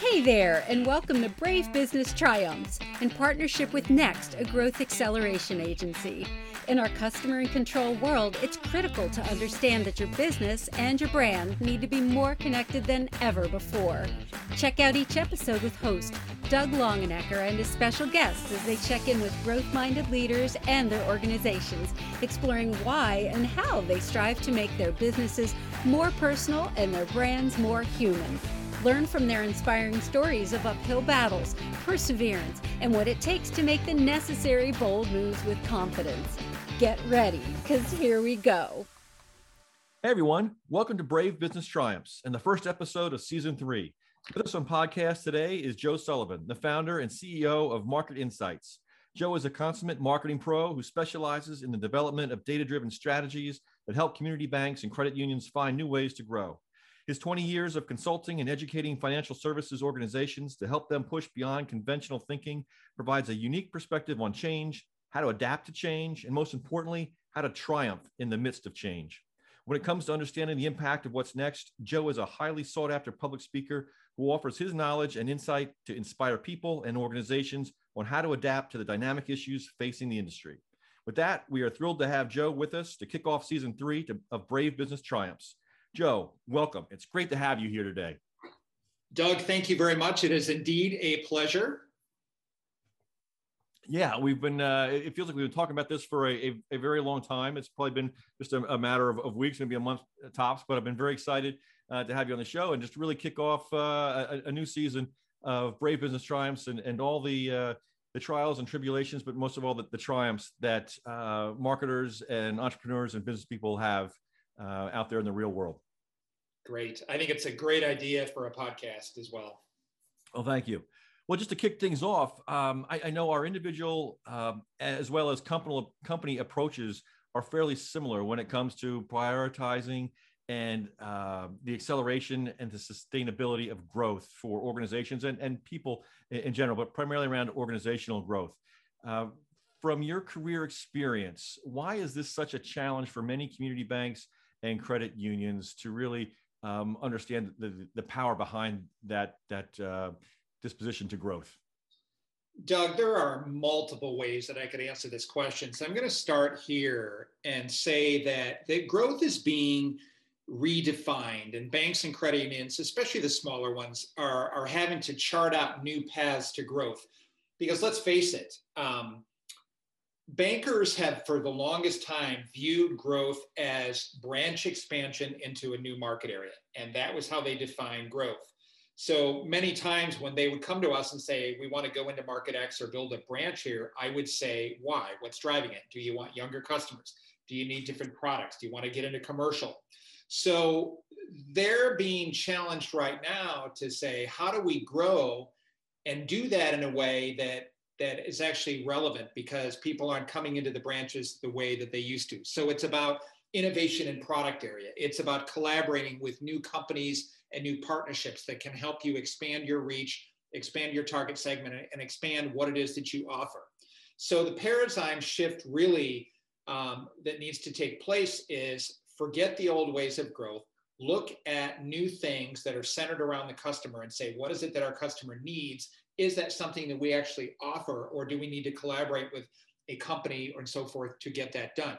Hey there, and welcome to Brave Business Triumphs in partnership with Next, a growth acceleration agency. In our customer and control world, it's critical to understand that your business and your brand need to be more connected than ever before. Check out each episode with host Doug Longenecker and his special guests as they check in with growth minded leaders and their organizations, exploring why and how they strive to make their businesses more personal and their brands more human. Learn from their inspiring stories of uphill battles, perseverance, and what it takes to make the necessary bold moves with confidence. Get ready, because here we go. Hey everyone, welcome to Brave Business Triumphs and the first episode of season three. With us on podcast today is Joe Sullivan, the founder and CEO of Market Insights. Joe is a consummate marketing pro who specializes in the development of data driven strategies that help community banks and credit unions find new ways to grow. His 20 years of consulting and educating financial services organizations to help them push beyond conventional thinking provides a unique perspective on change, how to adapt to change, and most importantly, how to triumph in the midst of change. When it comes to understanding the impact of what's next, Joe is a highly sought after public speaker who offers his knowledge and insight to inspire people and organizations on how to adapt to the dynamic issues facing the industry. With that, we are thrilled to have Joe with us to kick off season three to, of Brave Business Triumphs. Joe, welcome. It's great to have you here today. Doug, thank you very much. It is indeed a pleasure. Yeah, we've been, uh, it feels like we've been talking about this for a, a, a very long time. It's probably been just a, a matter of, of, weeks, maybe a month tops, but I've been very excited uh, to have you on the show and just really kick off uh, a, a, new season of Brave Business Triumphs and, and all the, uh, the trials and tribulations, but most of all, the, the triumphs that uh, marketers and entrepreneurs and business people have uh, out there in the real world. Great. I think it's a great idea for a podcast as well. Well, thank you. Well, just to kick things off, um, I, I, know our individual um, as well as company, company approaches are fairly similar when it comes to prioritizing and uh, the acceleration and the sustainability of growth for organizations and, and people in, in general, but primarily around organizational growth. Uh, from your career experience, why is this such a challenge for many community banks and credit unions to really um, understand the, the power behind that, that uh, disposition to growth? Doug, there are multiple ways that I could answer this question. So I'm going to start here and say that the growth is being redefined, and banks and credit unions, especially the smaller ones, are, are having to chart out new paths to growth. Because let's face it, um, bankers have for the longest time viewed growth as branch expansion into a new market area and that was how they defined growth. So many times when they would come to us and say we want to go into market x or build a branch here i would say why? What's driving it? Do you want younger customers? Do you need different products? Do you want to get into commercial? So they're being challenged right now to say how do we grow and do that in a way that that is actually relevant because people aren't coming into the branches the way that they used to. So it's about innovation in product area. It's about collaborating with new companies and new partnerships that can help you expand your reach, expand your target segment, and expand what it is that you offer. So the paradigm shift really um, that needs to take place is forget the old ways of growth, look at new things that are centered around the customer and say, what is it that our customer needs? Is that something that we actually offer or do we need to collaborate with a company and so forth to get that done?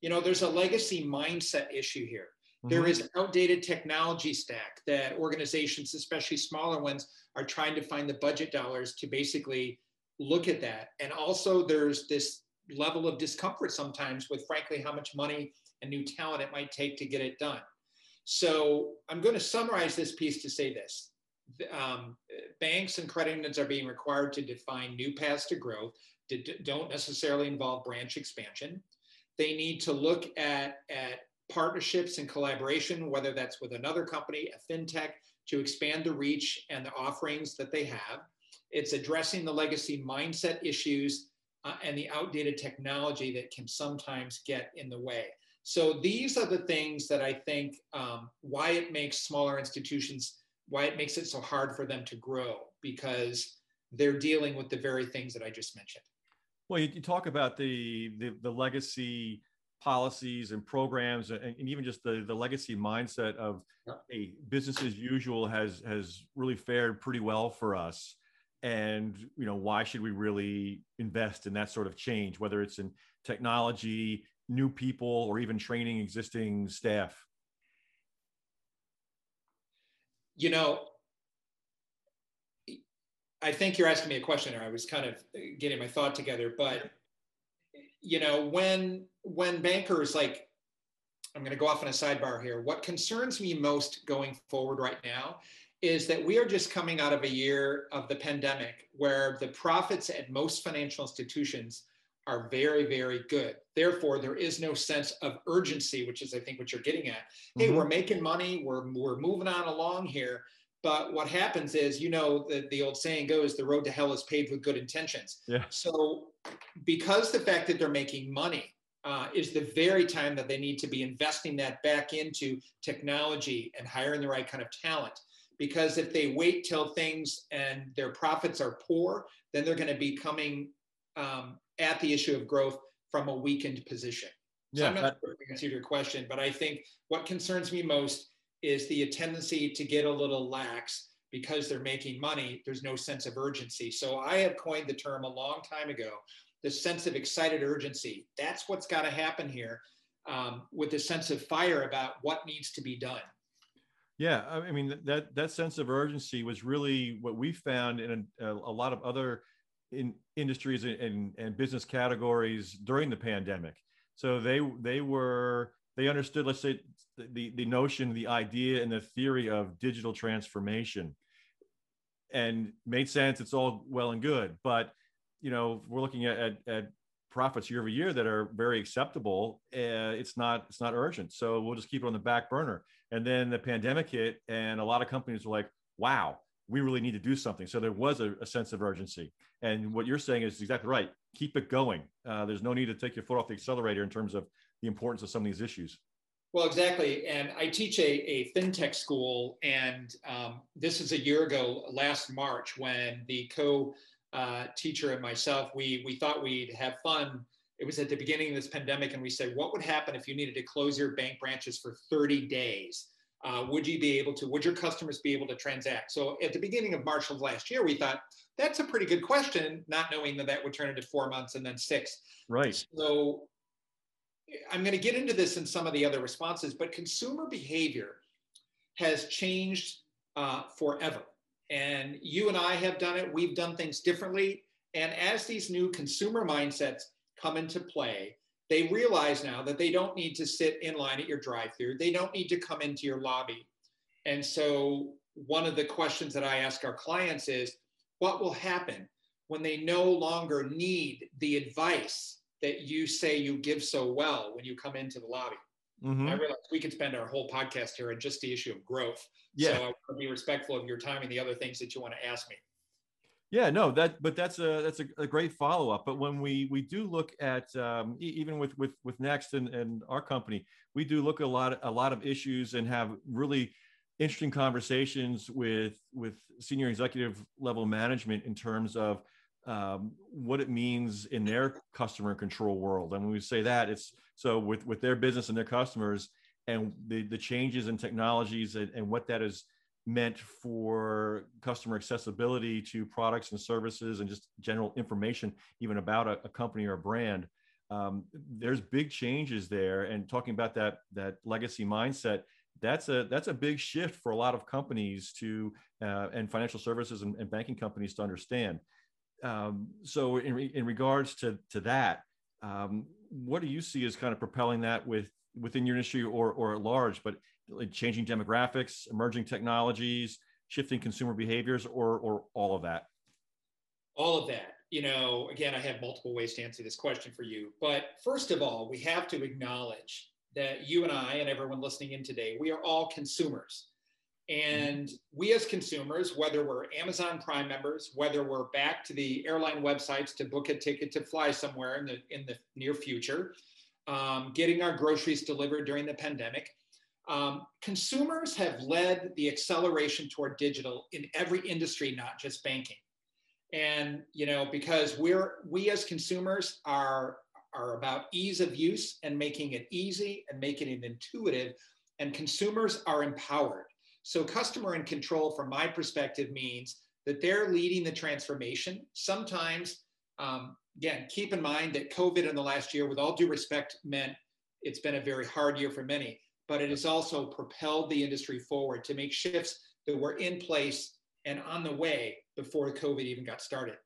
You know there's a legacy mindset issue here. Mm-hmm. there is outdated technology stack that organizations especially smaller ones are trying to find the budget dollars to basically look at that. And also there's this level of discomfort sometimes with frankly how much money and new talent it might take to get it done. So i'm going to summarize this piece to say this um, banks and credit unions are being required to define new paths to growth that don't necessarily involve branch expansion. They need to look at, at partnerships and collaboration, whether that's with another company, a fintech, to expand the reach and the offerings that they have. It's addressing the legacy mindset issues uh, and the outdated technology that can sometimes get in the way. So these are the things that I think um, why it makes smaller institutions why it makes it so hard for them to grow because they're dealing with the very things that I just mentioned. Well, you, you talk about the, the, the legacy policies and programs and, and, even just the, the legacy mindset of a business as usual has has really fared pretty well for us. And you know why should we really invest in that sort of change whether it's in technology new people or even training existing staff you know i think you're asking me a question or i was kind of getting my thought together but you know when when bankers like i'm going to go off on a sidebar here. What concerns me most going forward right now is that we are just coming out of a year of the pandemic where the profits at most financial institutions are very, very good. Therefore, there is no sense of urgency, which is, I think, what you're getting at. Hey, mm-hmm. we're making money, we're, we're moving on along here. But what happens is, you know, the, the old saying goes, the road to hell is paved with good intentions. Yeah. So, because the fact that they're making money uh, is the very time that they need to be investing that back into technology and hiring the right kind of talent because if they wait till things and their profits are poor, then they're going to be coming um, at the issue of growth from a weakened position. So yeah, I'm not sure if I answered your question, but I think what concerns me most is the tendency to get a little lax because they're making money. There's no sense of urgency. So I have coined the term a long time ago, the sense of excited urgency. That's what's got to happen here um, with a sense of fire about what needs to be done. Yeah, I mean that that sense of urgency was really what we found in a, a lot of other in industries and, and business categories during the pandemic. So they they were they understood, let's say, the the notion, the idea, and the theory of digital transformation, and made sense. It's all well and good, but you know we're looking at, at, at profits year over year that are very acceptable. Uh, it's not it's not urgent, so we'll just keep it on the back burner. And then the pandemic hit, and a lot of companies were like, "Wow, we really need to do something." So there was a, a sense of urgency. And what you're saying is exactly right. Keep it going. Uh, there's no need to take your foot off the accelerator in terms of the importance of some of these issues. Well, exactly. And I teach a, a fintech school, and um, this is a year ago, last March, when the co uh, teacher and myself, we we thought we'd have fun. It was at the beginning of this pandemic, and we said, what would happen if you needed to close your bank branches for 30 days? Uh, would you be able to? Would your customers be able to transact? So at the beginning of March of last year, we thought that's a pretty good question, not knowing that that would turn into four months and then six. Right. So I'm going to get into this in some of the other responses, but consumer behavior has changed uh, forever. And you and I have done it. We've done things differently. And as these new consumer mindsets come into play, they realize now that they don't need to sit in line at your drive through, they don't need to come into your lobby. And so, one of the questions that I ask our clients is what will happen when they no longer need the advice that you say you give so well when you come into the lobby? Mm-hmm. I realize we could spend our whole podcast here on just the issue of growth. Yeah. So I want to be respectful of your time and the other things that you want to ask me. Yeah, no, that but that's a that's a, a great follow up. But when we we do look at um, even with with with Next and, and our company, we do look at a lot a lot of issues and have really interesting conversations with with senior executive level management in terms of um, what it means in their customer control world. And when we say that, it's so with with their business and their customers and the the changes in technologies and, and what that has meant for customer accessibility to products and services and just general information even about a, a company or a brand. Um, there's big changes there and talking about that that legacy mindset that's a that's a big shift for a lot of companies to uh, and financial services and, and, banking companies to understand. Um, so in, in regards to to that um, what do you see as kind of propelling that with within your industry or or at large? But changing demographics, emerging technologies, shifting consumer behaviors, or or all of that? All of that. You know, again, I have multiple ways to answer this question for you. But first of all, we have to acknowledge that you and I and everyone listening in today, we are all consumers. And we as consumers, whether we're Amazon Prime members, whether we're back to the airline websites to book a ticket to fly somewhere in the in the near future, um, getting our groceries delivered during the pandemic, um, consumers have led the acceleration toward digital in every industry, not just banking. And you know, because we're we as consumers are are about ease of use and making it easy and making it intuitive. And consumers are empowered. So, customer in control, from my perspective, means that they're leading the transformation. Sometimes, um, again, keep in mind that COVID in the last year, with all due respect, meant it's been a very hard year for many, but it has also propelled the industry forward to make shifts that were in place and on the way before COVID even got started.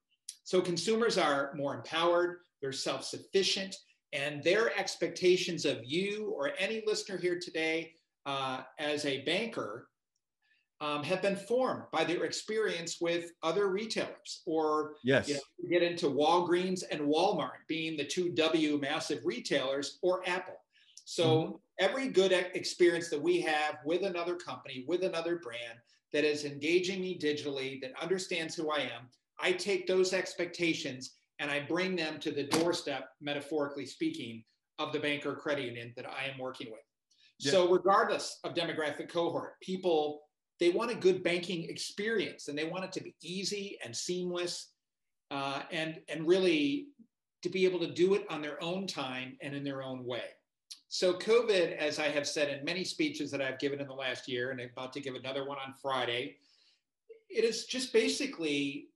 So consumers are more empowered, they're self sufficient, and their expectations of you or any listener here today uh, as a banker um, have been formed by their experience with other retailers or yes. you know, get into Walgreens and Walmart being the two W massive retailers or Apple. So mm-hmm. every good experience that we have with another company, with another brand that is engaging me digitally, that understands who I am, I take those expectations and I bring them to the doorstep, metaphorically speaking, of the bank or credit union that I am working with. Yeah. So regardless of demographic cohort, people they want a good banking experience and they want it to be easy and seamless uh, and and really to be able to do it on their own time and in their own way. So COVID, as I have said in many speeches that I've given in the last year, and I'm about to give another one on Friday, it is just basically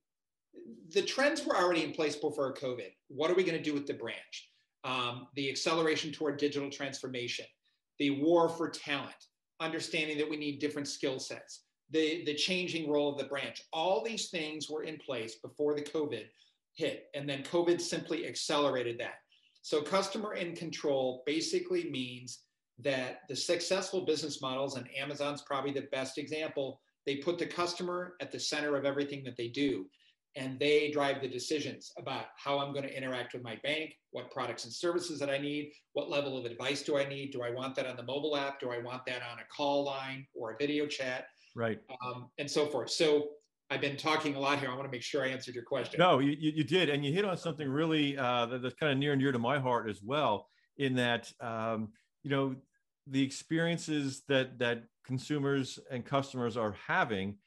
the trends were already in place before COVID. What are we going to do with the branch? Um, the acceleration toward digital transformation, the war for talent, understanding that we need different skill sets, the, the changing role of the branch. All these things were in place before the COVID hit. And then COVID simply accelerated that. So, customer in control basically means that the successful business models, and Amazon's probably the best example, they put the customer at the center of everything that they do and they drive the decisions about how I'm going to interact with my bank, what products and services that I need, what level of advice do I need? Do I want that on the mobile app? Do I want that on a call line or a video chat? Right. Um, and so forth. So I've been talking a lot here. I want to make sure I answered your question. No, you, you did. And you hit on something really uh, that's kind of near and dear to my heart as well, in that, um, you know, the experiences that, that consumers and customers are having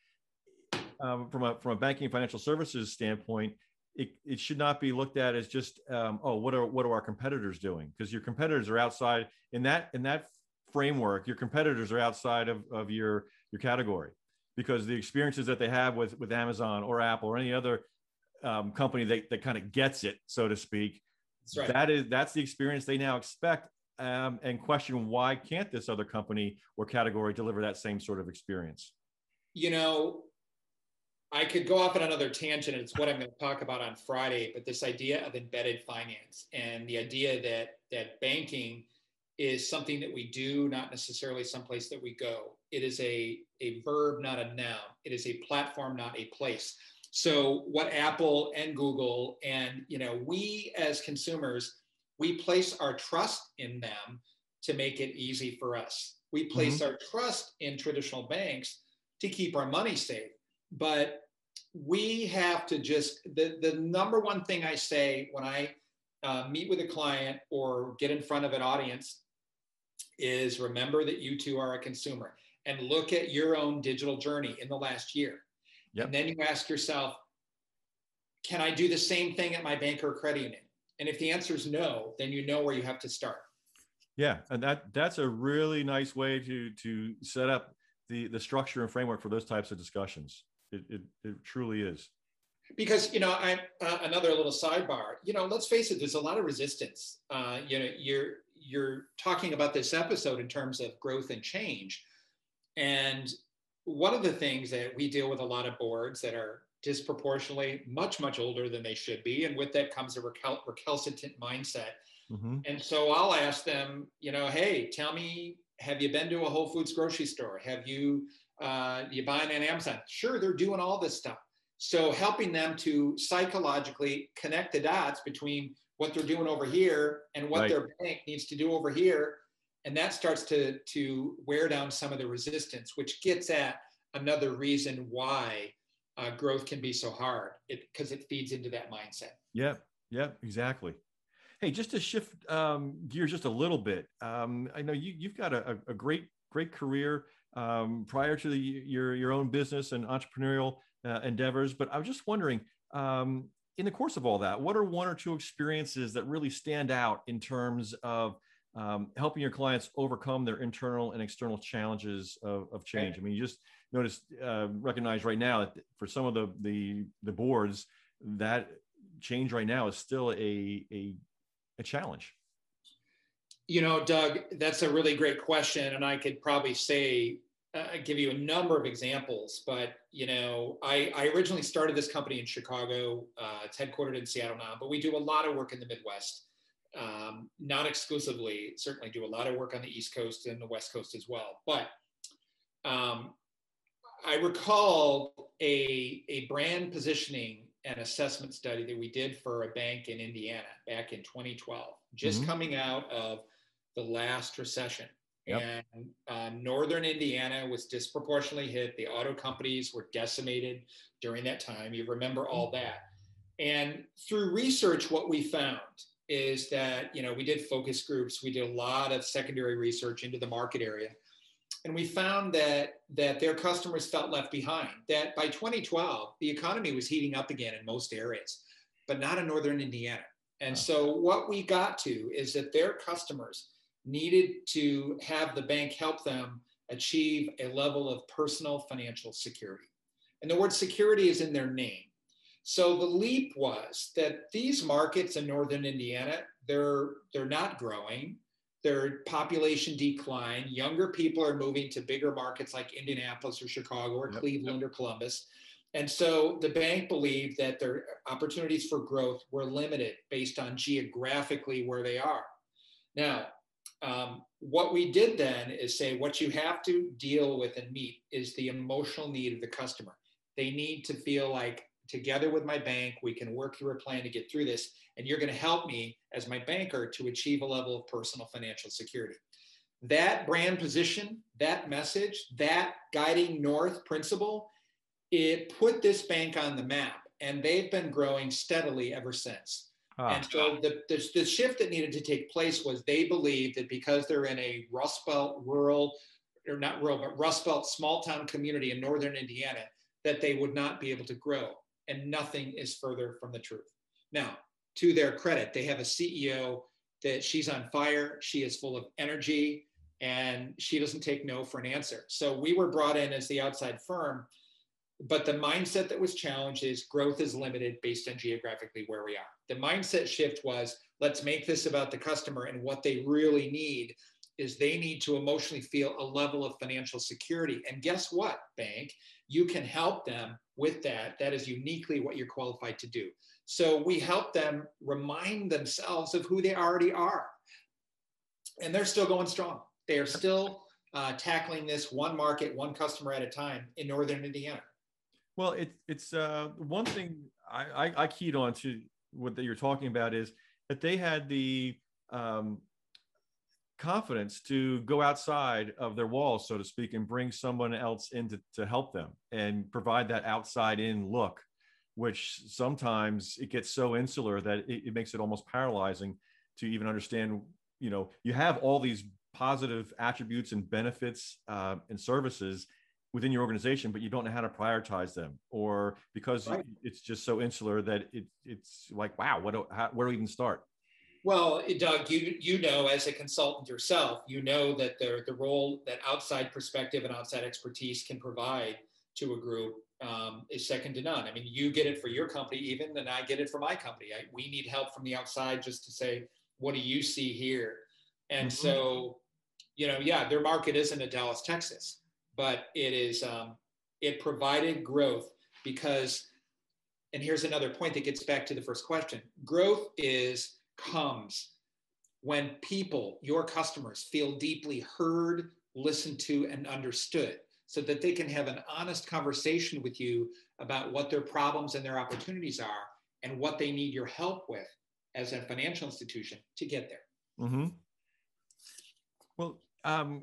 um, from a from a banking and financial services standpoint, it, it should not be looked at as just um, oh what are what are our competitors doing because your competitors are outside in that in that framework your competitors are outside of, of your your category because the experiences that they have with with Amazon or Apple or any other um, company that, that kind of gets it so to speak that's right. that is that's the experience they now expect um, and question why can't this other company or category deliver that same sort of experience you know I could go off on another tangent. It's what I'm going to talk about on Friday, but this idea of embedded finance and the idea that that banking is something that we do, not necessarily someplace that we go. It is a, a verb, not a noun. It is a platform, not a place. So what Apple and Google and you know, we as consumers, we place our trust in them to make it easy for us. We place mm-hmm. our trust in traditional banks to keep our money safe but we have to just the, the number one thing i say when i uh, meet with a client or get in front of an audience is remember that you too are a consumer and look at your own digital journey in the last year yep. and then you ask yourself can i do the same thing at my bank or credit union and if the answer is no then you know where you have to start yeah and that that's a really nice way to to set up the the structure and framework for those types of discussions it, it, it truly is. Because, you know, I, uh, another little sidebar, you know, let's face it, there's a lot of resistance. Uh, you know, you're, you're talking about this episode in terms of growth and change. And one of the things that we deal with a lot of boards that are disproportionately much, much older than they should be. And with that comes a recal- recalcitrant mindset. Mm-hmm. And so I'll ask them, you know, hey, tell me, have you been to a Whole Foods grocery store? Have you uh, you buying on Amazon. Sure, they're doing all this stuff. So helping them to psychologically connect the dots between what they're doing over here and what right. their bank needs to do over here. And that starts to, to wear down some of the resistance, which gets at another reason why uh, growth can be so hard It because it, it, feeds into that mindset. Yeah, yeah, exactly. Hey, just to shift um, gears just a little bit, um, I know you, you've got a, a great, great career um, prior to the, your your own business and entrepreneurial uh, endeavors. But I was just wondering, um, in the course of all that, what are one or two experiences that really stand out in terms of um, helping your clients overcome their internal and external challenges of, of change? I mean, you just notice, uh, recognize right now that for some of the, the, the boards, that change right now is still a, a, a challenge. You know, Doug, that's a really great question. And I could probably say uh, give you a number of examples, but you know, I, I originally started this company in Chicago. Uh, it's headquartered in Seattle now, but we do a lot of work in the Midwest. Um, not exclusively, certainly do a lot of work on the East Coast and the West Coast as well. But um, I recall a, a brand positioning and assessment study that we did for a bank in Indiana back in 2012, just mm-hmm. coming out of the last recession. Yep. And uh, northern Indiana was disproportionately hit. The auto companies were decimated during that time. You remember all mm-hmm. that. And through research, what we found is that you know we did focus groups, we did a lot of secondary research into the market area, and we found that that their customers felt left behind. That by 2012, the economy was heating up again in most areas, but not in northern Indiana. And so what we got to is that their customers needed to have the bank help them achieve a level of personal financial security. And the word security is in their name. So the leap was that these markets in northern Indiana, they're they're not growing. Their population decline. Younger people are moving to bigger markets like Indianapolis or Chicago or yep, Cleveland yep. or Columbus. And so the bank believed that their opportunities for growth were limited based on geographically where they are. Now, um, what we did then is say what you have to deal with and meet is the emotional need of the customer. They need to feel like together with my bank, we can work through a plan to get through this. And you're going to help me as my banker to achieve a level of personal financial security. That brand position, that message, that guiding north principle, it put this bank on the map. And they've been growing steadily ever since. Ah. And so the, the, the, shift that needed to take place was they believed that because they're in a Rust Belt rural, or not rural, but Rust Belt small town community in northern Indiana, that they would not be able to grow. And nothing is further from the truth. Now, to their credit, they have a CEO that she's on fire. She is full of energy and she doesn't take no for an answer. So we were brought in as the outside firm but the mindset that was challenged is growth is limited based on geographically where we are. The mindset shift was let's make this about the customer and what they really need is they need to emotionally feel a level of financial security. And guess what, bank? You can help them with that. That is uniquely what you're qualified to do. So we help them remind themselves of who they already are. And they're still going strong. They are still uh, tackling this one market, one customer at a time in Northern Indiana. Well, it, it's uh, one thing I, I, I, keyed on to what that you're talking about is that they had the um, confidence to go outside of their walls, so to speak, and bring someone else in to, to help them and provide that outside in look, which sometimes it gets so insular that it, it makes it almost paralyzing to even understand, you know, you have all these positive attributes and benefits uh, and services within your organization, but you don't know how to prioritize them, or because right. it's just so insular that it, it's like, wow, what do, how, where do we even start? Well, Doug, you you know as a consultant yourself, you know that the the role that outside perspective and outside expertise can provide to a group um, is second to none. I mean, you get it for your company, even, and I get it for my company. I, we need help from the outside just to say, what do you see here? And mm-hmm. so, you know, yeah, their market isn't in Dallas, Texas but it is um, it provided growth because and here's another point that gets back to the first question growth is comes when people your customers feel deeply heard listened to and understood so that they can have an honest conversation with you about what their problems and their opportunities are and what they need your help with as a financial institution to get there mm-hmm. well um,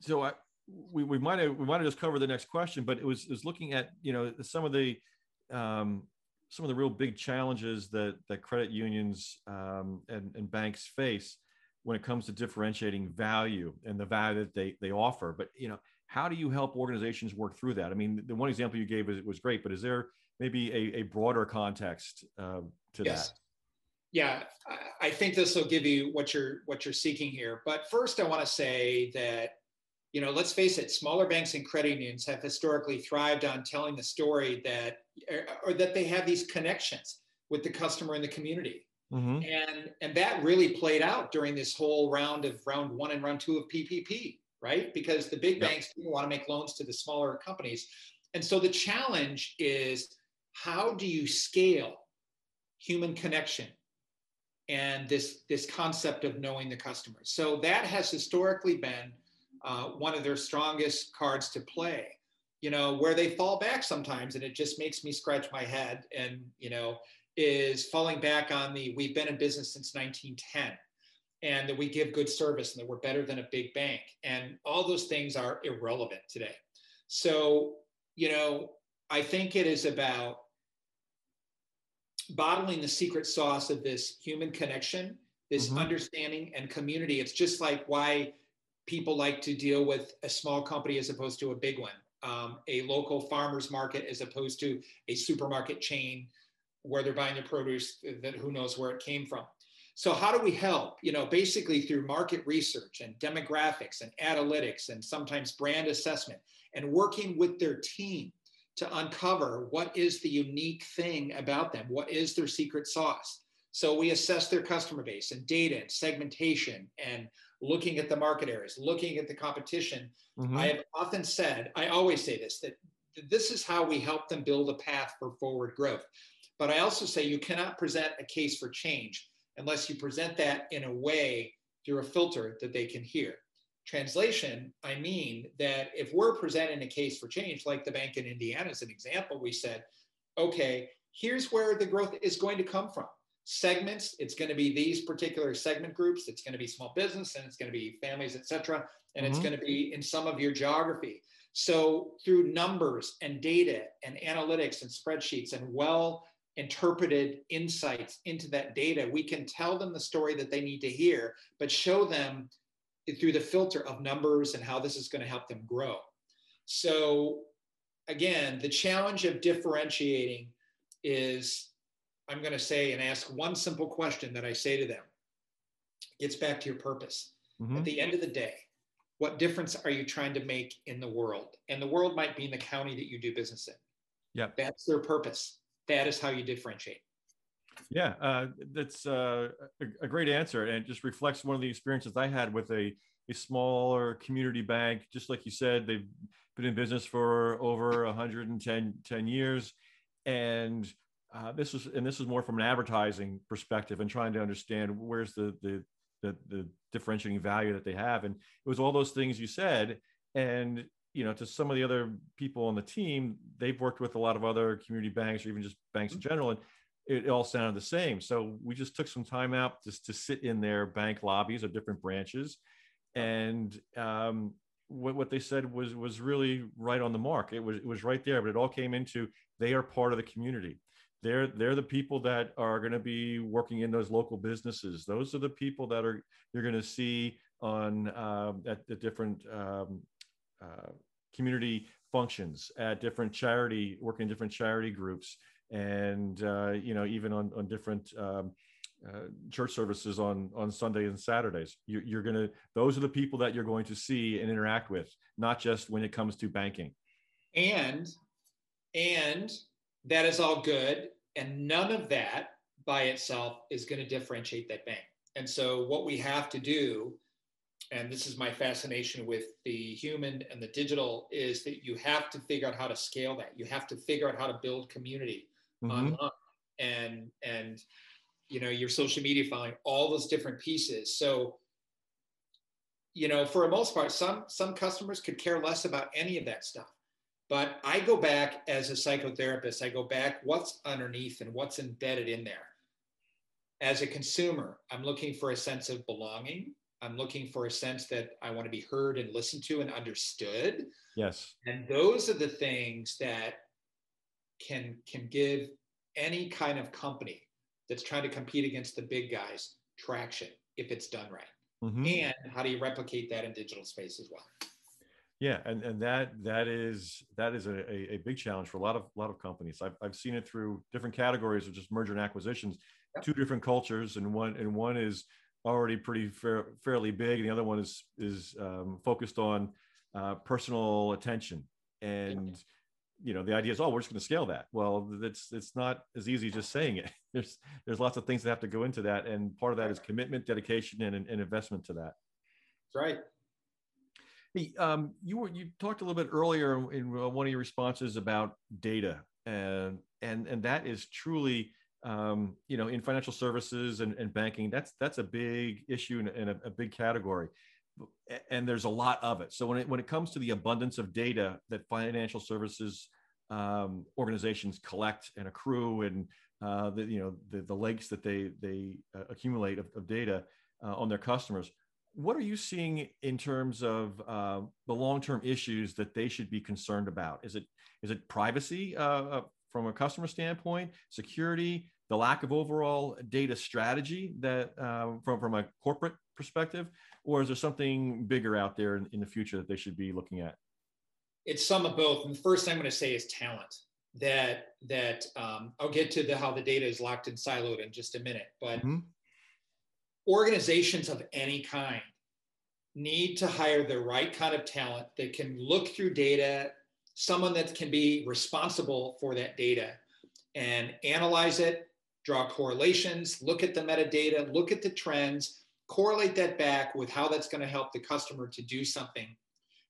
so I, we, we might have we might have just covered the next question, but it was it was looking at you know some of the um, some of the real big challenges that that credit unions um, and, and banks face. when it comes to differentiating value and the value that they they offer. But you know, how do you help organizations work through that? I mean, the one example you gave was, was great, but is there maybe a, a broader context uh, to yes. that? Yeah, I think this will give you what you're what you're seeking here. But first, I want to say that you know, let's face it, smaller banks and credit unions have historically thrived on telling the story that, or that they have these connections with the customer and the community. Mm-hmm. And, and that really played out during this whole round of round one and round two of PPP, right? Because the big yep. banks didn't want to make loans to the smaller companies. And so the challenge is how do you scale human connection and this, this concept of knowing the customer? So that has historically been uh, one of their strongest cards to play. You know, where they fall back sometimes, and it just makes me scratch my head, and, you know, is falling back on the we've been in business since 1910 and that we give good service and that we're better than a big bank. And all those things are irrelevant today. So, you know, I think it is about bottling the secret sauce of this human connection, this mm-hmm. understanding and community. It's just like why people like to deal with a small company as opposed to a big one, um, a local farmer's market as opposed to a supermarket chain where they're buying their produce that who knows where it came from. So how do we help? You know, basically through market research and demographics and analytics and sometimes brand assessment and working with their team to uncover what is the unique thing about them, what is their secret sauce. So we assess their customer base and data and segmentation and looking at the market areas, looking at the competition. Mm-hmm. I have often said, I always say this, that this is how we help them build a path for forward growth. But I also say you cannot present a case for change unless you present that in a way through a filter that they can hear. Translation, I mean that if we're presenting a case for change, like the bank in Indiana as an example, we said, okay, here's where the growth is going to come from segments. It's going to be these particular segment groups. It's going to be small business and it's going to be families, et cetera. And mm-hmm. it's going to be in some of your geography. So through numbers and data and analytics and spreadsheets and well interpreted insights into that data, we can tell them the story that they need to hear, but show them through the filter of numbers and how this is going to help them grow. So again, the challenge of differentiating is I'm going to say and ask one simple question that I say to them. It Gets back to your purpose. Mm-hmm. At the end of the day, what difference are you trying to make in the world? And the world might be in the county that you do business in. Yeah. That's their purpose. That is how you differentiate. Yeah, uh, that's uh, a, a, great answer. And it just reflects one of the experiences I had with a, a smaller community bank. Just like you said, they've been in business for over 110 10 years. And uh, this was and this is more from an advertising perspective and trying to understand where's the, the the the, differentiating value that they have. And it was all those things you said. And you know to some of the other people on the team they've worked with a lot of other community banks or even just banks in general and it, all sounded the same. So we just took some time out just to sit in their bank lobbies of different branches. And um, what, what they said was was really right on the mark. It was it was right there but it all came into they are part of the community they're they're the people that are going to be working in those local businesses those are the people that are you're going to see on uh, at the different um, uh, community functions at different charity working in different charity groups and uh, you know even on on different um, uh, church services on on Sunday and Saturdays. You, you're going to those are the people that you're going to see and interact with, not just when it comes to banking. And and that is all good. And none of that by itself is going to differentiate that bank. And so, what we have to do, and this is my fascination with the human and the digital, is that you have to figure out how to scale that. You have to figure out how to build community mm-hmm. online and, and, you know, your social media following, all those different pieces. So, you know, for the most part, some some customers could care less about any of that stuff. But I go back as a psychotherapist, I go back what's underneath and what's embedded in there. As a consumer, I'm looking for a sense of belonging. I'm looking for a sense that I want to be heard and listened to and understood. Yes. And those are the things that can can give any kind of company that's trying to compete against the big guys traction if it's done right. mm-hmm. and how do you replicate that in digital space as well yeah and, and that that is that is a, a, big challenge for a lot of a lot of companies. I've, I've seen it through different categories of just merger and acquisitions yep. two different cultures and one and one is already pretty fair, fairly big and the other one is is um, focused on uh, personal attention. And yep you know the idea is oh we're just going to scale that. Well it's it's not as easy as just saying it. There's there's lots of things that have to go into that and part of that is commitment dedication and, and investment to that. That's right hey um, you were you talked a little bit earlier in one of your responses about data and and and that is truly um, you know in financial services and, and banking that's that's a big issue and a, a big category and there's a lot of it. So when it when it comes to the abundance of data that financial services um, organizations collect and accrue, and uh, the you know the the lakes that they they uh, accumulate of, of data uh, on their customers, what are you seeing in terms of uh, the long term issues that they should be concerned about? Is it is it privacy uh, uh, from a customer standpoint, security, the lack of overall data strategy that from from a corporate perspective? or is there something bigger out there in, in the future that they should be looking at? It's some of both. And the first thing I'm going to say is talent. That that um, I'll get to the how the data is locked and siloed in just a minute. But mm-hmm. Organizations of any kind need to hire the right kind of talent that can look through data, someone that can be responsible for that data and analyze it, draw correlations, look at the metadata, look at the trends, correlate that back with how that's going to help the customer to do something.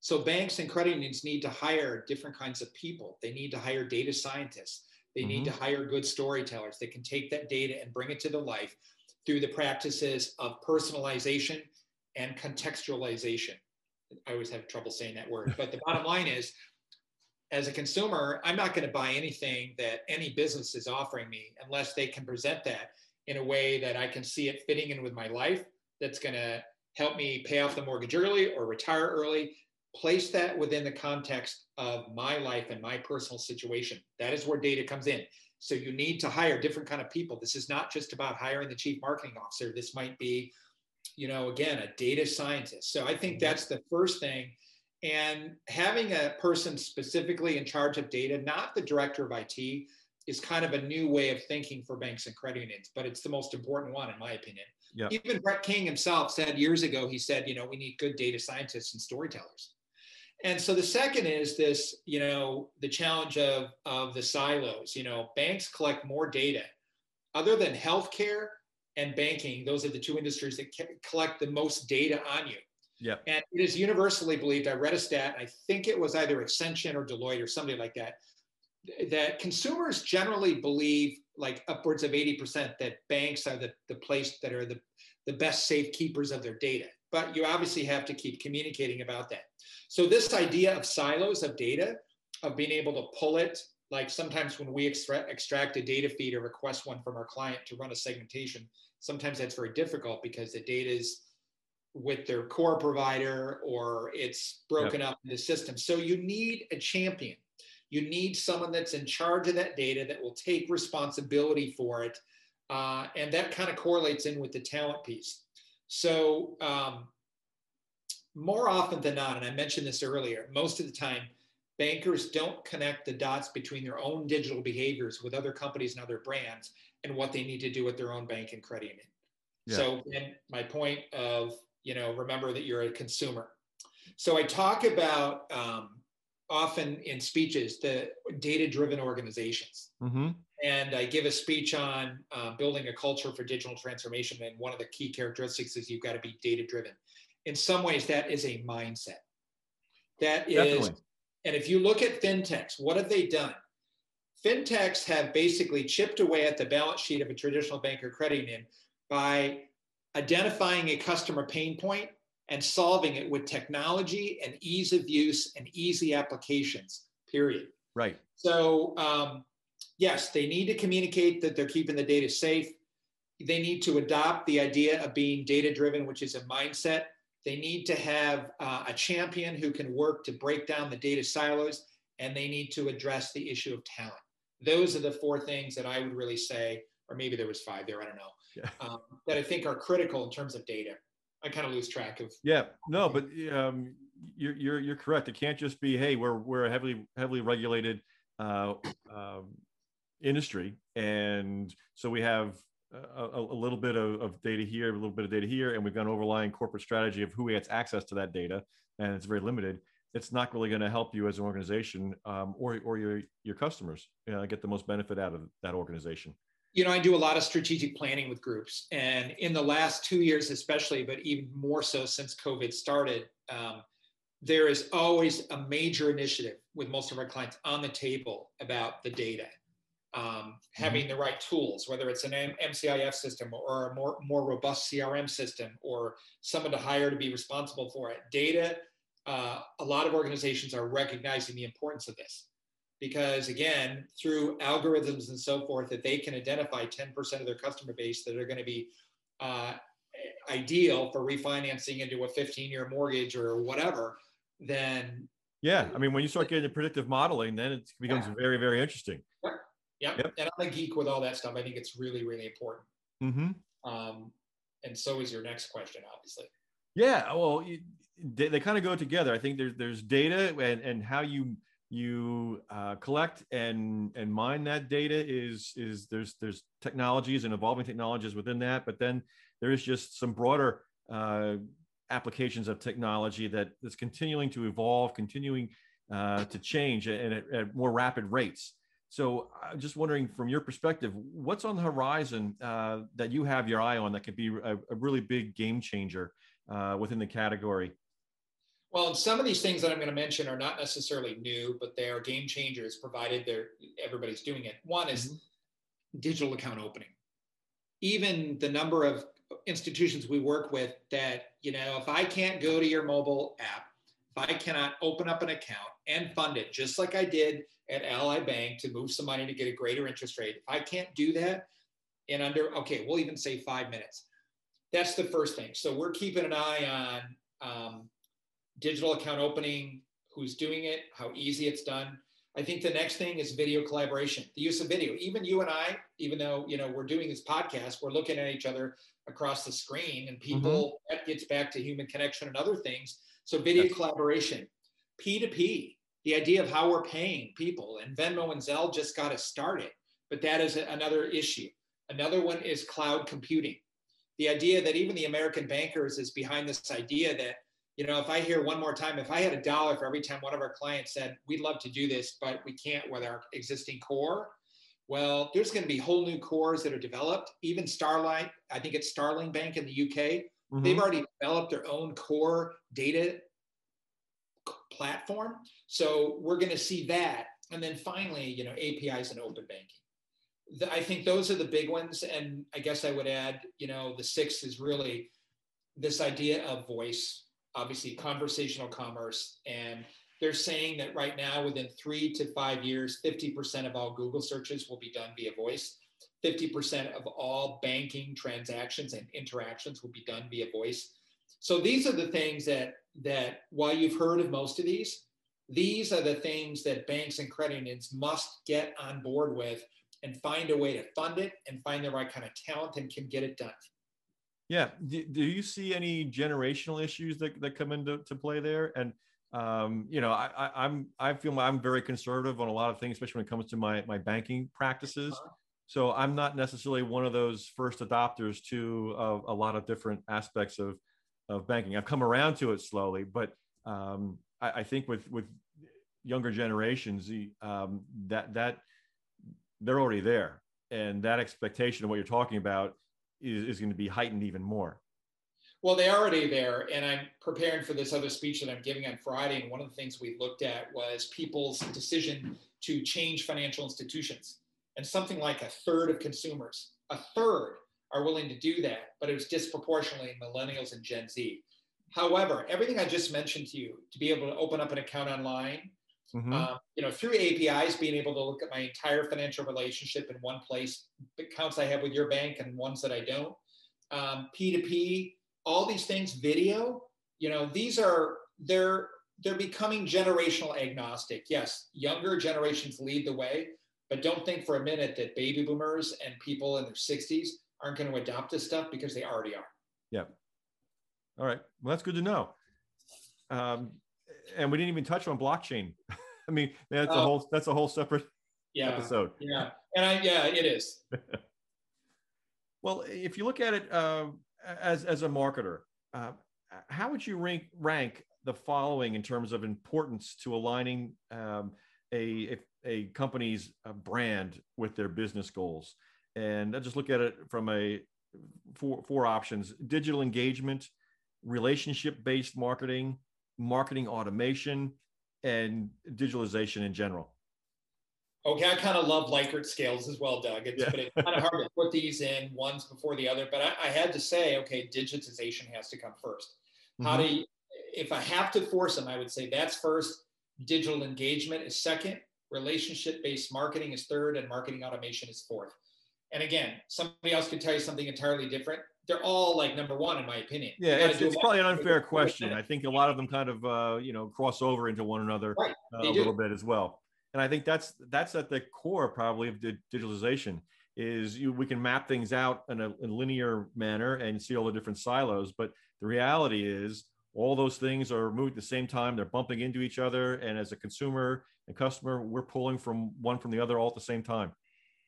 So banks and credit unions need to hire different kinds of people. They need to hire data scientists. They mm-hmm. need to hire good storytellers that can take that data and bring it to the life through the practices of personalization and contextualization. I always have trouble saying that word, but the bottom line is as a consumer, I'm not going to buy anything that any business is offering me unless they can present that in a way that I can see it fitting in with my life that's going to help me pay off the mortgage early or retire early. Place that within the context of my life and my personal situation. That is where data comes in. So you need to hire different kind of people. This is not just about hiring the chief marketing officer. This might be, you know, again, a data scientist. So I think mm-hmm. that's the first thing. And having a person specifically in charge of data, not the director of IT, is kind of a new way of thinking for banks and credit unions, but it's the most important one, in my opinion. Even Brett King himself said years ago, he said, you know, we need good data scientists and storytellers. And so the second is this, you know, the challenge of, of the silos. You know, banks collect more data. Other than healthcare and banking, those are the two industries that collect the most data on you. Yeah. And it is universally believed, I read a stat, I think it was either Accenture or Deloitte or somebody like that, that consumers generally believe like upwards of 80% that banks are the, the place that are the, the best safe keepers of their data. But you obviously have to keep communicating about that. So this idea of silos of data, of being able to pull it, like sometimes when we extract, extract a data feed or request one from our client to run a segmentation, sometimes that's very difficult because the data is with their core provider or it's broken yep. up in the system. So you need a champion you need someone that's in charge of that data that will take responsibility for it. Uh, and that kind of correlates in with the talent piece. So, um, more often than not, and I mentioned this earlier, most of the time, bankers don't connect the dots between their own digital behaviors with other companies and other brands and what they need to do with their own bank and credit union. Yeah. So, my point of, you know, remember that you're a consumer. So I talk about um, often in speeches the data driven organizations. Mm-hmm. And I give a speech on uh, building a culture for digital transformation. And one of the key characteristics is you've got to be data driven. In some ways, that is a mindset. That is, Definitely. and if you look at fintechs, what have they done? Fintechs have basically chipped away at the balance sheet of a traditional bank or credit union by identifying a customer pain point and solving it with technology and ease of use and easy applications, period. Right. So, um, yes, they need to communicate that they're keeping the data safe. They need to adopt the idea of being data driven, which is a mindset. They need to have uh, a champion who can work to break down the data silos, and they need to address the issue of talent. Those are the four things that I would really say, or maybe there was five there, I don't know, yeah. um, that I think are critical in terms of data. I kind of lose track of. Yeah, no, but um, you're you're you're correct. It can't just be hey, we're we're a heavily heavily regulated uh, um, industry, and so we have a, a, little bit of, of, data here, a little bit of data here, and we've got an overlying corporate strategy of who gets access to that data, and it's very limited. It's not really going to help you as an organization um, or or your your customers you know, get the most benefit out of that organization you know, I do a lot of strategic planning with groups, and in the last two years, especially, but even more so since COVID started, um, there is always a major initiative with most of our clients on the table about the data, um, having mm-hmm. the right tools, whether it's an MCIF system or a more more robust CRM system, or someone to hire to be responsible for it. Data. Uh, a lot of organizations are recognizing the importance of this because again through algorithms and so forth that they can identify 10% of their customer base that are going to be uh, ideal for refinancing into a 15 year mortgage or whatever then yeah i mean when you start getting predictive modeling then it becomes yeah. very very interesting. Yep. yep. And i'm a geek with all that stuff. I think it's really really important. Mm-hmm. um, and so is your next question obviously. Yeah well they, they kind of go together. I think there's there's data and and how you you uh, collect and and mine that data is is there's there's technologies and evolving technologies within that but then there is just some broader uh, applications of technology that is continuing to evolve continuing uh, to change and at, at, more rapid rates so i'm just wondering from your perspective what's on the horizon uh, that you have your eye on that could be a, a really big game changer uh, within the category well, some of these things that I'm going to mention are not necessarily new, but they are game changers, provided they're everybody's doing it. One is mm-hmm. digital account opening. Even the number of institutions we work with that, you know, if I can't go to your mobile app, if I cannot open up an account and fund it, just like I did at Ally Bank to move some money to get a greater interest rate, if I can't do that in under, okay, we'll even say five minutes. That's the first thing. So we're keeping an eye on um, digital account opening, who's doing it, how easy it's done. I think the next thing is video collaboration, the use of video. Even you and I, even though you know we're doing this podcast, we're looking at each other across the screen, and people mm-hmm. that gets back to human connection and other things. So video That's- collaboration, P2P, the idea of how we're paying people, and Venmo and Zelle just got us started, but that is another issue. Another one is cloud computing. The idea that even the American bankers is behind this idea that you know, if I hear one more time, if I had a dollar for every time one of our clients said, we'd love to do this, but we can't with our existing core, well, there's going to be whole new cores that are developed. Even Starlight, I think it's Starling Bank in the UK, mm-hmm. they've already developed their own core data platform. So we're going to see that. And then finally, you know, APIs and open banking. I think those are the big ones. And I guess I would add, you know, the sixth is really this idea of voice obviously conversational commerce. And they're saying that right now, within three to five years, 50% of all Google searches will be done via voice. 50% of all banking transactions and interactions will be done via voice. So these are the things that that while you've heard of most of these, these are the things that banks and credit unions must get on board with and find a way to fund it and find the right kind of talent and can get it done. Yeah. Do, do you see any generational issues that, that come into to play there? And um, you know, I, I, I'm I feel I'm very conservative on a lot of things, especially when it comes to my my banking practices. Uh-huh. So I'm not necessarily one of those first adopters to uh, a lot of different aspects of of banking. I've come around to it slowly, but um, I, I, think with with younger generations, um, that that they're already there, and that expectation of what you're talking about is, is going to be heightened even more. Well, they're already there, and I'm preparing for this other speech that I'm giving on Friday. And one of the things we looked at was people's decision to change financial institutions. And something like a third of consumers, a third, are willing to do that, but it was disproportionately millennials and Gen Z. However, everything I just mentioned to you, to be able to open up an account online, Mm-hmm. Um, you know, through APIs, being able to look at my entire financial relationship in one place, accounts I have with your bank and ones that I don't, um, P2P, all these things, video, you know, these are, they're, they're becoming generational agnostic. Yes, younger generations lead the way, but don't think for a minute that baby boomers and people in their 60s aren't going to adopt this stuff because they already are. Yeah. All right. Well, that's good to know. Um, and we didn't even touch on blockchain. I mean, that's a uh, whole that's a whole separate yeah, episode. Yeah, and I yeah, it is. well, if you look at it uh, as as a marketer, uh, how would you rank rank the following in terms of importance to aligning um, a, a, a company's uh, brand with their business goals? And I just look at it from a four four options: digital engagement, relationship based marketing, marketing automation, and digitalization in general. Okay, I kind of love Likert scales as well, Doug. It's, yeah. but it's kind of hard to put these in ones before the other. But I, I had to say, okay, digitization has to come 1st mm-hmm. How do you, if I have to force them, I would say that's first. Digital engagement is second. Relationship based marketing is third, and marketing automation is fourth. And again, somebody else could tell you something entirely different. They're all like number one, in my opinion. Yeah, it's, it's probably an unfair question. I think a lot of them kind of, uh, you know, cross over into one another right. uh, a do. little bit as well. And I think that's that's at the core probably of the digitalization is you, we can map things out in a, in a linear manner and see all the different silos. But the reality is all those things are moving at the same time. They're bumping into each other. And as a consumer and customer, we're pulling from one from the other all at the same time.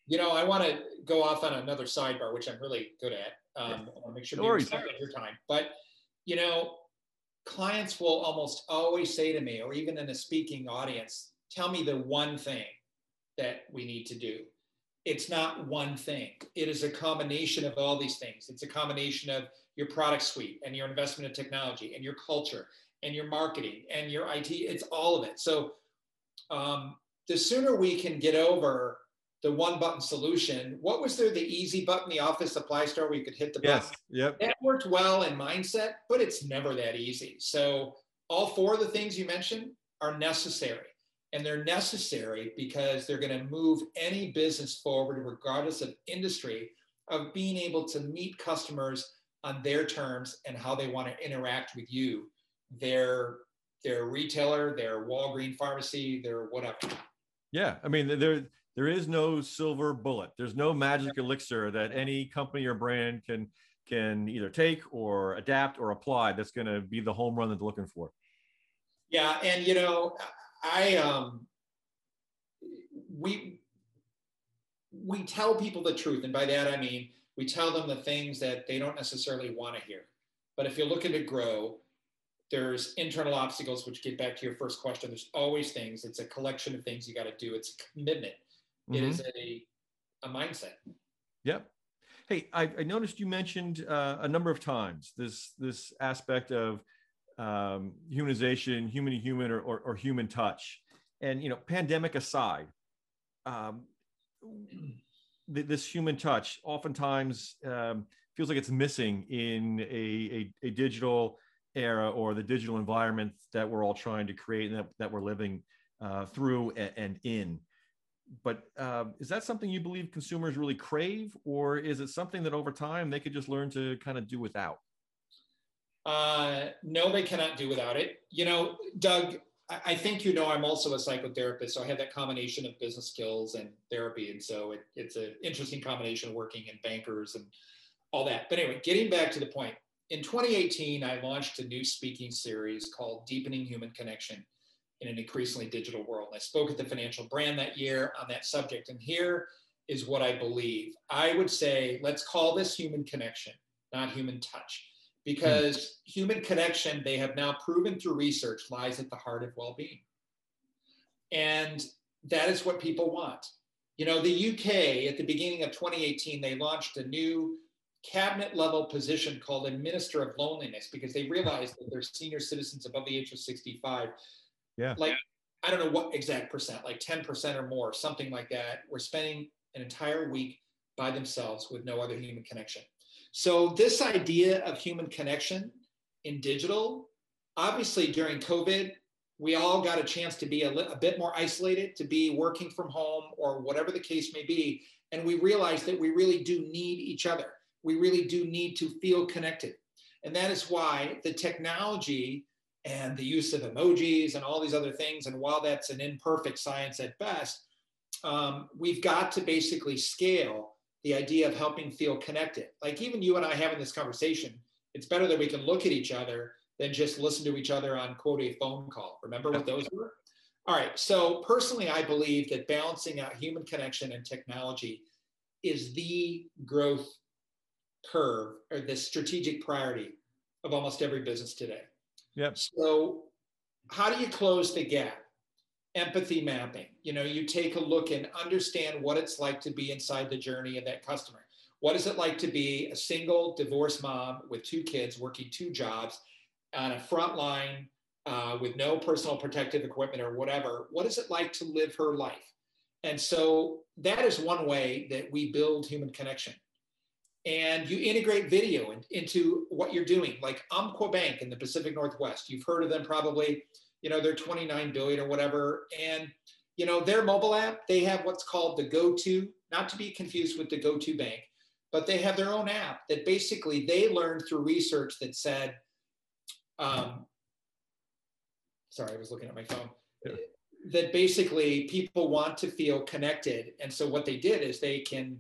You know, I want to go off on another sidebar, which I'm really good at. Um, I want to make sure we respect your time. But you know, clients will almost always say to me, or even in a speaking audience, tell me the one thing that we need to do. It's not one thing. It is a combination of all these things. It's a combination of your product suite and your investment in technology and your culture and your marketing and your IT. It's all of it. So um, the sooner we can get over the one button solution. What was there? The easy button, the office supply store where you could hit the button. Yes. Yep. That worked well in mindset, but it's never that easy. So all four of the things you mentioned are necessary. And they're necessary because they're going to move any business forward, regardless of industry, of being able to meet customers on their terms and how they want to interact with you, their their retailer, their Walgreen pharmacy, their whatever. Yeah, I mean, there there is no silver bullet. There's no magic elixir that any company or brand can can either take or adapt or apply that's going to be the home run that they're looking for. Yeah, and you know, I um we we tell people the truth and by that I mean we tell them the things that they don't necessarily want to hear. But if you're looking to grow, there's internal obstacles which get back to your first question there's always things it's a collection of things you got to do it's a commitment mm-hmm. it is a, a mindset. Yep. Hey, I, I noticed you mentioned uh, a number of times this this aspect of um, humanization, human to human, or, or, or, human touch. And you know, pandemic aside, um, th- this human touch oftentimes um, feels like it's missing in a, a, a, digital era or the digital environment that we're all trying to create and that, that we're living uh, through and, and in but uh, is that something you believe consumers really crave, or is it something that over time they could just learn to kind of do without? Uh, no, they cannot do without it. You know, Doug, I, think you know I'm also a psychotherapist, so I have that combination of business skills and therapy, and so it, it's an interesting combination working in bankers and all that. But anyway, getting back to the point, in 2018, I launched a new speaking series called Deepening Human Connection in an increasingly digital world. I spoke at the financial brand that year on that subject. And here is what I believe. I would say, let's call this human connection, not human touch, because mm. human connection, they have now proven through research, lies at the heart of well being. And that is what people want. You know, the UK at the beginning of 2018, they launched a new cabinet level position called a minister of loneliness because they realized that their senior citizens above the age of 65 yeah. Like, I don't know what exact percent, like 10% or more, something like that. We're spending an entire week by themselves with no other human connection. So, this idea of human connection in digital, obviously during COVID, we all got a chance to be a, li- a bit more isolated, to be working from home or whatever the case may be. And we realized that we really do need each other. We really do need to feel connected. And that is why the technology and the use of emojis and all these other things. And while that's an imperfect science at best, um, we've got to basically scale the idea of helping feel connected. Like even you and I having this conversation, It's better that we can look at each other than just listen to each other on quote a phone call. Remember what those were? All right. So personally, I believe that balancing out human connection and technology is the growth curve or the strategic priority of almost every business today. Yep. So how do you close the gap? Empathy mapping. You know, you take a look and understand what it's like to be inside the journey of that customer. What is it like to be a single divorced mom with two kids working two jobs on a front line uh, with no personal protective equipment or whatever, what is it like to live her life? And so that is one way that we build human connection. And you integrate video in, into what you're doing, like Umpqua Bank in the Pacific Northwest. You've heard of them probably. You know, they're 29 billion or whatever. And you know, their mobile app, they have what's called the go-to, not to be confused with the go-to bank, but they have their own app that basically they learned through research that said um, sorry, I was looking at my phone. Yeah. That basically people want to feel connected. And so what they did is they can,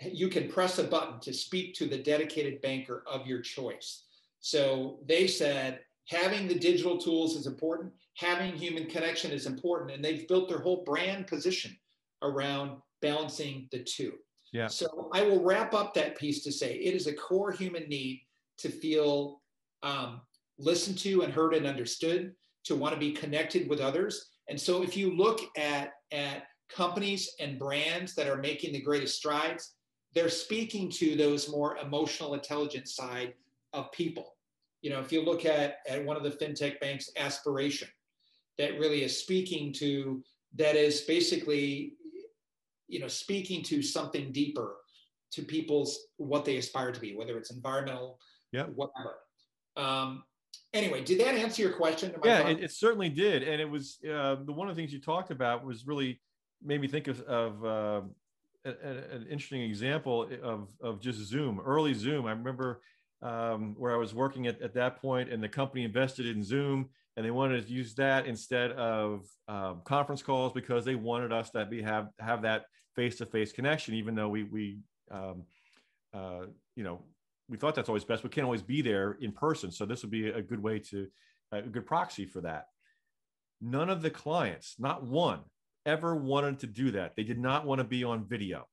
you can press a button to speak to the dedicated banker of your choice. So they said having the digital tools is important, having human connection is important. And they've built their whole brand position around balancing the two. Yeah. So I will wrap up that piece to say it is a core human need to feel um, listened to and heard and understood, to want to be connected with others. And so if you look at, at companies and brands that are making the greatest strides, they're speaking to those more emotional intelligence side of people. You know, if you look at, at one of the fintech banks, Aspiration, that really is speaking to, that is basically, you know, speaking to something deeper to people's what they aspire to be, whether it's environmental, yeah, whatever. Um, anyway, did that answer your question? Yeah, it, it, certainly did. And it was uh, the one of the things you talked about was really made me think of, of uh, a, an interesting example of, of just Zoom, early Zoom. I remember um, where I was working at, at that point and the company invested in Zoom and they wanted to use that instead of um, conference calls because they wanted us to have have that face-to-face connection, even though we we um, uh, you know we thought that's always best. We can't always be there in person. So this would be a good way to, a good proxy for that. None of the clients, not one, ever wanted to do that. They did not want to be on video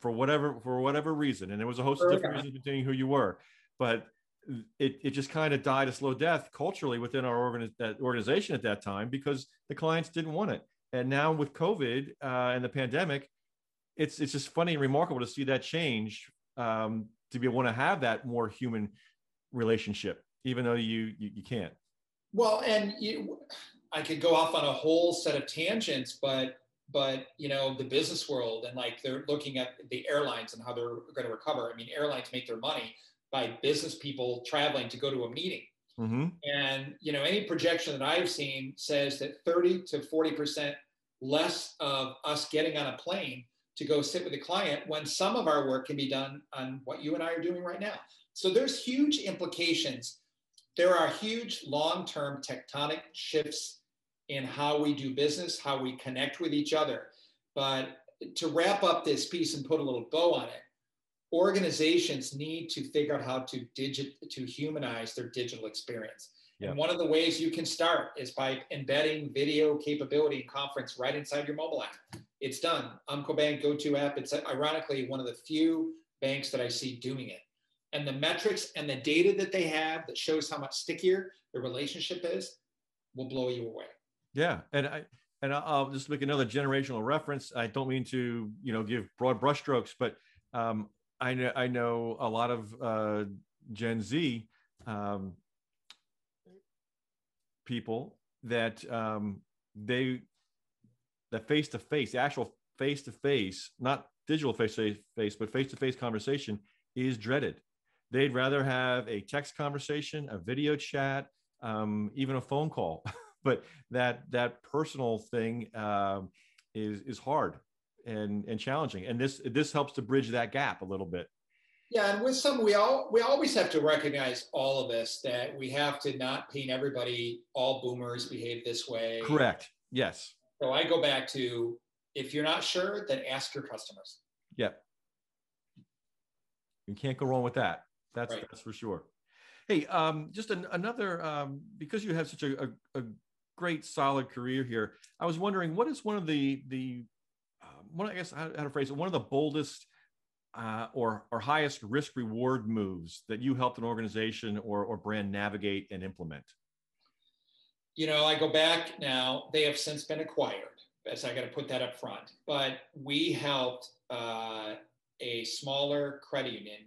for whatever for whatever reason. And there was a host of different reasons between who you were, but it, it just kind of died a slow death culturally within our organi- that organization at that time because the clients didn't want it. And now with COVID uh, and the pandemic, it's it's just funny and remarkable to see that change um, to be able to have that more human relationship, even though you you, you can't. Well, and you, I could go off on a whole set of tangents, but but you know the business world and like they're looking at the airlines and how they're going to recover. I mean, airlines make their money by business people traveling to go to a meeting. Mm-hmm. And you know, any projection that I've seen says that 30 to 40 percent less of us getting on a plane to go sit with a client when some of our work can be done on what you and I are doing right now. So there's huge implications. There are huge long-term tectonic shifts in how we do business, how we connect with each other. But to wrap up this piece and put a little bow on it, organizations need to figure out how to digit to humanize their digital experience. Yeah. And one of the ways you can start is by embedding video capability in conference right inside your mobile app. It's done. Umpqua Bank Go-To app. It's ironically one of the few banks that I see doing it. And the metrics and the data that they have that shows how much stickier the relationship is will blow you away. Yeah, and I and I'll just make another generational reference. I don't mean to you know give broad brushstrokes, but um, I know I know a lot of uh, Gen Z um, people that um, they that face to face, the actual face to face, not digital face to face, but face to face conversation is dreaded. They'd rather have a text conversation, a video chat, um, even a phone call. but that that personal thing um, is is hard and and challenging. And this this helps to bridge that gap a little bit. Yeah, and with some, we all we always have to recognize all of this that we have to not paint everybody all boomers behave this way. Correct. Yes. So I go back to if you're not sure, then ask your customers. Yep. You can't go wrong with that. That's right. that's for sure. Hey, um, just an, another um, because you have such a, a, a, great solid career here. I was wondering what is one of the the uh, one I guess how, how to phrase it one of the boldest uh, or or highest risk reward moves that you helped an organization or or brand navigate and implement. You know, I go back now. They have since been acquired, so I got to put that up front. But we helped uh, a smaller credit union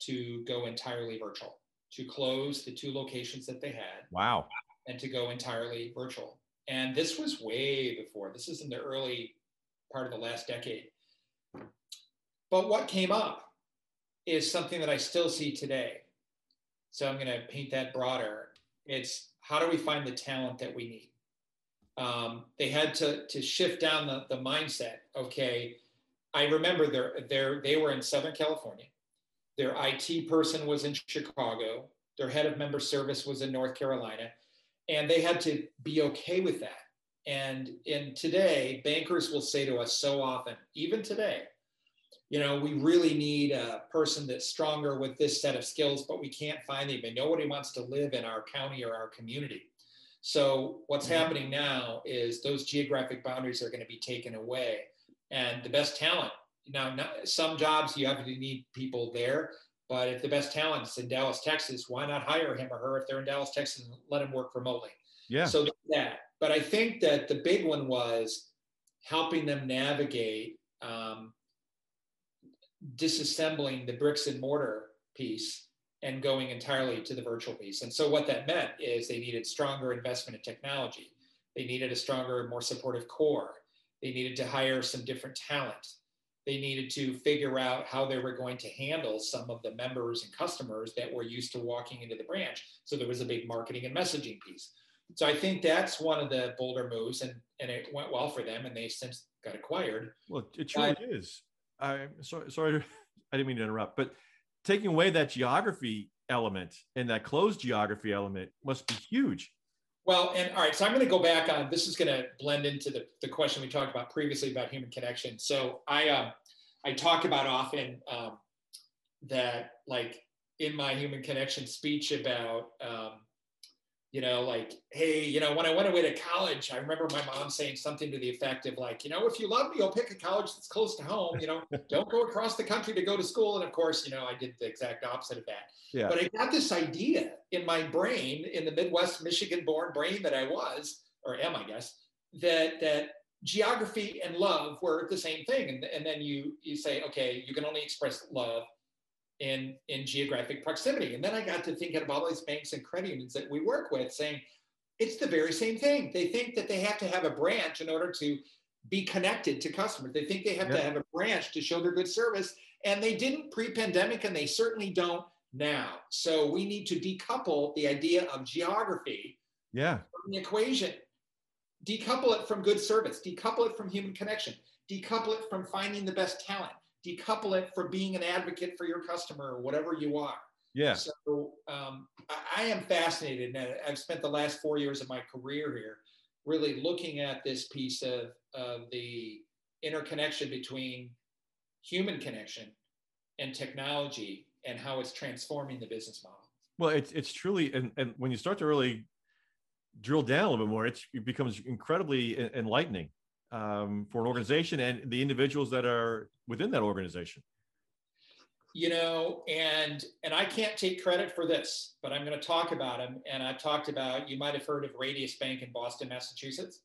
to go entirely virtual to close the two locations that they had. Wow. And to go entirely virtual. And this was way before. This is in the early part of the last decade. But what came up is something that I still see today. So I'm going to paint that broader. It's how do we find the talent that we need? Um, they had to, to shift down the, the mindset. Okay, I remember they're, they're, they were in Southern California their IT person was in Chicago. Their head of member service was in North Carolina. And they had to be okay with that. And in today, bankers will say to us so often, even today, you know, we really need a person that's stronger with this set of skills, but we can't find anybody. Nobody wants to live in our county or our community. So what's mm-hmm. happening now is those geographic boundaries are going to be taken away, and the best talent now some jobs you have to need people there but if the best talent's in dallas texas why not hire him or her if they're in dallas texas and let them work remotely? Yeah. So that. But i think that the big one was helping them navigate um, disassembling the bricks and mortar piece and going entirely to the virtual piece. And so what that meant is they needed stronger investment in technology. They needed a stronger more supportive core. They needed to hire some different talent they needed to figure out how they were going to handle some of the members and customers that were used to walking into the branch. So there was a big marketing and messaging piece. So I think that's one of the bolder moves, and and it went well for them, and they since got acquired. Well, it truly is. I'm sorry, sorry, I didn't mean to interrupt, but taking away that geography element and that closed geography element must be huge. Well, and all right, so I'm going to go back on this is going to blend into the, the question we talked about previously about human connection. So I uh, I talk about often um, that like in my human connection speech about um, you know, like, hey, you know, when I went away to college, I remember my mom saying something to the effect of like, you know, if you love me, you'll pick a college that's close to home. You know, don't go across the country to go to school. And of course, you know, I did the exact opposite of that. Yeah. But I got this idea in my brain, in the Midwest Michigan-born brain that I was, or am, I guess, that that geography and love were the same thing. And, and then you you say, okay, you can only express love in, in geographic proximity. And then I got to thinking about all these banks and credit unions that we work with saying, it's the very same thing. They think that they have to have a branch in order to be connected to customers. They think they have yep. to have a branch to show their good service. And they didn't pre pandemic, and they certainly don't now. So we need to decouple the idea of geography yeah. from the equation. Decouple it from good service, decouple it from human connection, decouple it from finding the best talent, decouple it from being an advocate for your customer or whatever you are. Yeah. So um, I, I, am fascinated, and I've spent the last four years of my career here really looking at this piece of, of the interconnection between human connection and technology and how it's transforming the business model. Well, it's it's truly, and, and when you start to really drill down a little bit more, it becomes incredibly enlightening um, for an organization and the individuals that are within that organization. You know and and i can't take credit for this but i'm going to talk about them and i've talked about you might have heard of radius bank in boston massachusetts.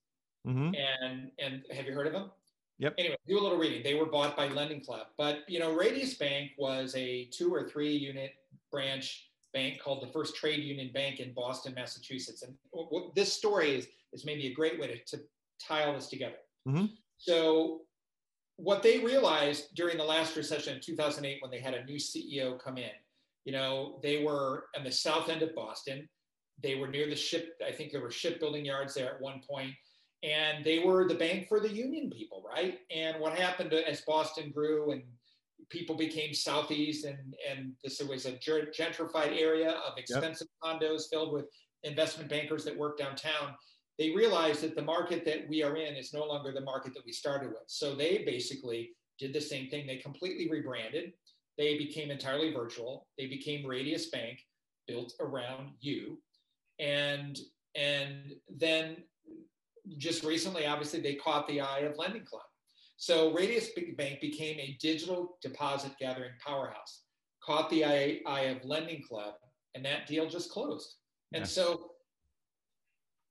Mm-hmm. and and have you heard of them? Yep. Anyway do a little reading. They were bought by lending club. But you know radius bank was a two or three unit branch bank called the first trade union bank in boston massachusetts. And this story is is maybe a great way to, to tie all this together Mm-hmm. So what they realized during the last recession in 2008 when they had a new CEO come in, you know, they were in the south end of Boston. They were near the ship, I think there were shipbuilding yards there at one point, and they were the bank for the union people, right? And what happened as Boston grew and people became southeast and and this was a gentrified area of expensive yep. condos filled with investment bankers that work downtown they realized that the market that we are in is no longer the market that we started with. So they basically did the same thing. They completely rebranded. They became entirely virtual. They became Radius Bank. built around you. And and then just recently, obviously, they caught the eye of Lending Club. So Radius Bank became a digital deposit gathering powerhouse, caught the eye, eye of Lending Club, and that deal just closed. And yeah. so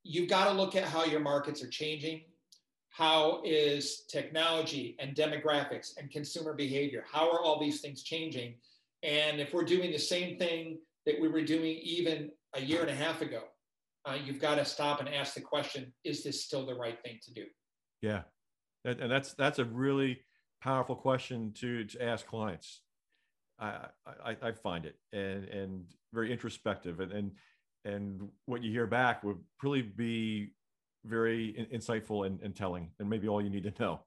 you've got to look at how your markets are changing. How is technology and demographics and consumer behavior? How are all these things changing? And if we're doing the same thing that we were doing even a year and a half ago, uh, you've got to stop and ask the question: Is this still the right thing to do? Yeah, and that's that's a really powerful question to to ask clients. I I, I find it and and very introspective and and and what you hear back would really be very insightful and, and telling and maybe all you need to know.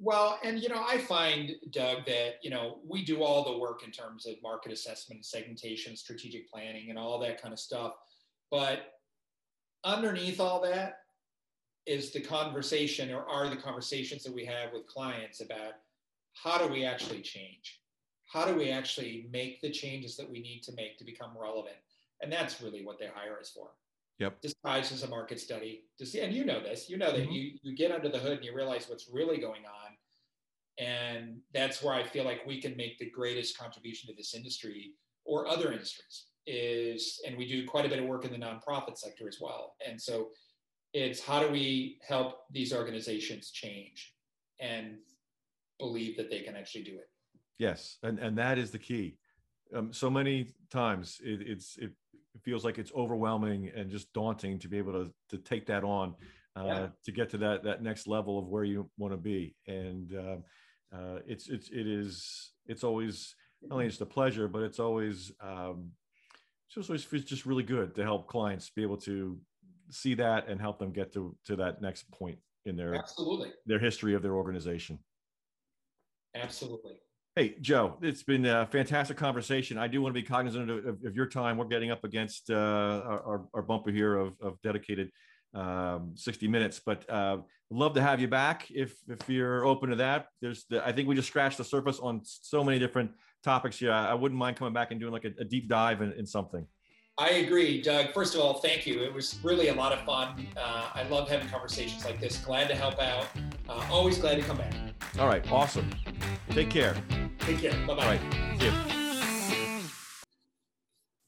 Well and you know i find doug that you know we do all the work in terms of market assessment segmentation strategic planning and all that kind of stuff. But underneath all that is the conversation or are the conversations that we have with clients about how do we actually change? How do we actually make the changes that we need to make to become relevant and that's really what they hire us for. Yep. Disguised as a market study. To see, and you know this, you know that mm-hmm. you, you get under the hood and you realize what's really going on. And that's where I feel like we can make the greatest contribution to this industry or other industries is, and we do quite a bit of work in the nonprofit sector as well. And so it's how do we help these organizations change and believe that they can actually do it? Yes. And, and that is the key. Um, so many times it, it's, it it feels like it's overwhelming and just daunting to be able to to take that on uh, yeah. to get to that that next level of where you want to be. And uh, uh, it's it's it is it's always not only just a pleasure but it's always um, it's just always it's just really good to help clients be able to see that and help them get to to that next point in their absolutely. their history of their organization. Absolutely Hey, Joe, it's been a fantastic conversation. I do want to be cognizant of, of, of your time. We're getting up against uh, our, our, bumper here of, of dedicated um, 60 minutes, but uh, love to have you back if, if you're open to that. There's, the, I think we just scratched the surface on so many different topics here. I wouldn't mind coming back and doing like a, a deep dive in, in, something. I agree, Doug. First of all, thank you. It was really a lot of fun. Uh, I love having conversations like this. Glad to help out. Uh, always glad to come back. All right, awesome. Take care. Take care. Bye bye. Right. See you.